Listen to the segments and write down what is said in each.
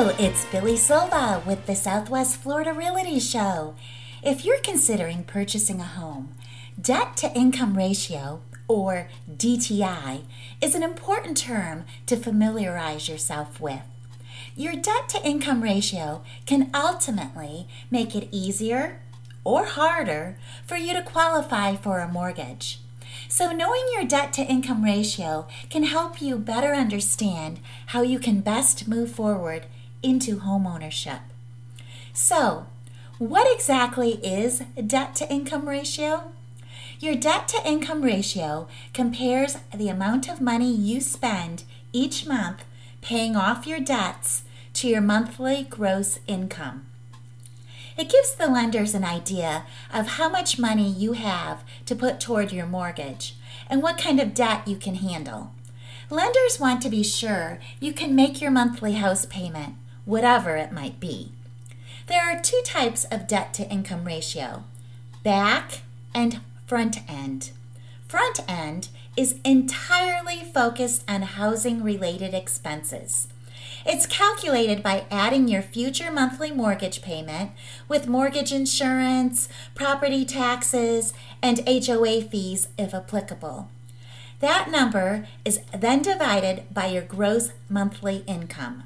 Hello, it's Billee Silva with the Southwest Florida Realty Show. If you're considering purchasing a home, debt to income ratio, or DTI, is an important term to familiarize yourself with. Your debt to income ratio can ultimately make it easier or harder for you to qualify for a mortgage. So, knowing your debt to income ratio can help you better understand how you can best move forward into homeownership. So, what exactly is debt to income ratio? Your debt to income ratio compares the amount of money you spend each month paying off your debts to your monthly gross income. It gives the lenders an idea of how much money you have to put toward your mortgage and what kind of debt you can handle. Lenders want to be sure you can make your monthly house payment, whatever it might be. There are two types of debt to income ratio back and front end. Front end is entirely focused on housing related expenses. It's calculated by adding your future monthly mortgage payment with mortgage insurance, property taxes, and HOA fees if applicable. That number is then divided by your gross monthly income.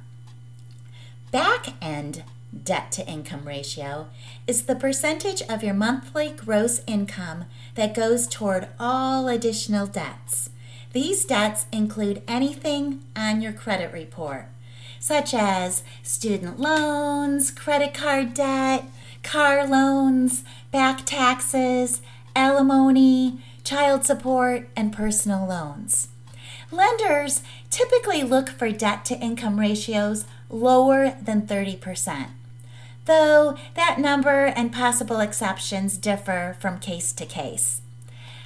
Back end debt to income ratio is the percentage of your monthly gross income that goes toward all additional debts. These debts include anything on your credit report such as student loans, credit card debt, car loans, back taxes, alimony, child support, and personal loans. Lenders typically look for debt to income ratios lower than 30%, though that number and possible exceptions differ from case to case.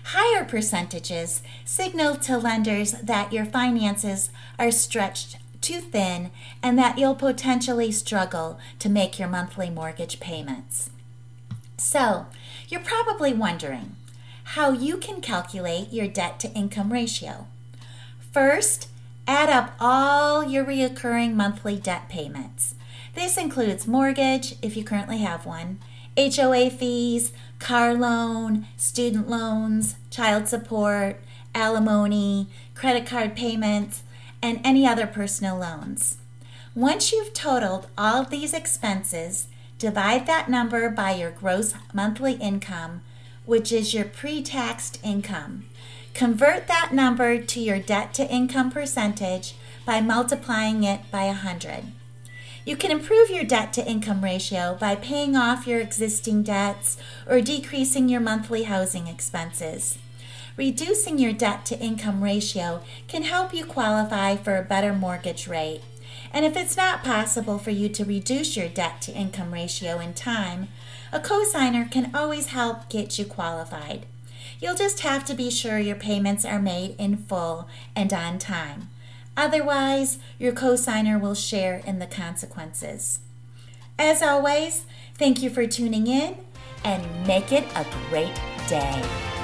Higher percentages signal to lenders that your finances are stretched too thin and that you'll potentially struggle to make your monthly mortgage payments. So, you're probably wondering how you can calculate your debt to income ratio. First, add up all your reoccurring monthly debt payments. This includes mortgage, if you currently have one, HOA fees, car loan, student loans, child support, alimony, credit card payments, and any other personal loans. Once you've totaled all of these expenses, divide that number by your gross monthly income, which is your pre taxed income. Convert that number to your debt to income percentage by multiplying it by 100. You can improve your debt to income ratio by paying off your existing debts or decreasing your monthly housing expenses. Reducing your debt to income ratio can help you qualify for a better mortgage rate. And if it's not possible for you to reduce your debt to income ratio in time, a cosigner can always help get you qualified. You'll just have to be sure your payments are made in full and on time. Otherwise, your cosigner will share in the consequences. As always, thank you for tuning in and make it a great day.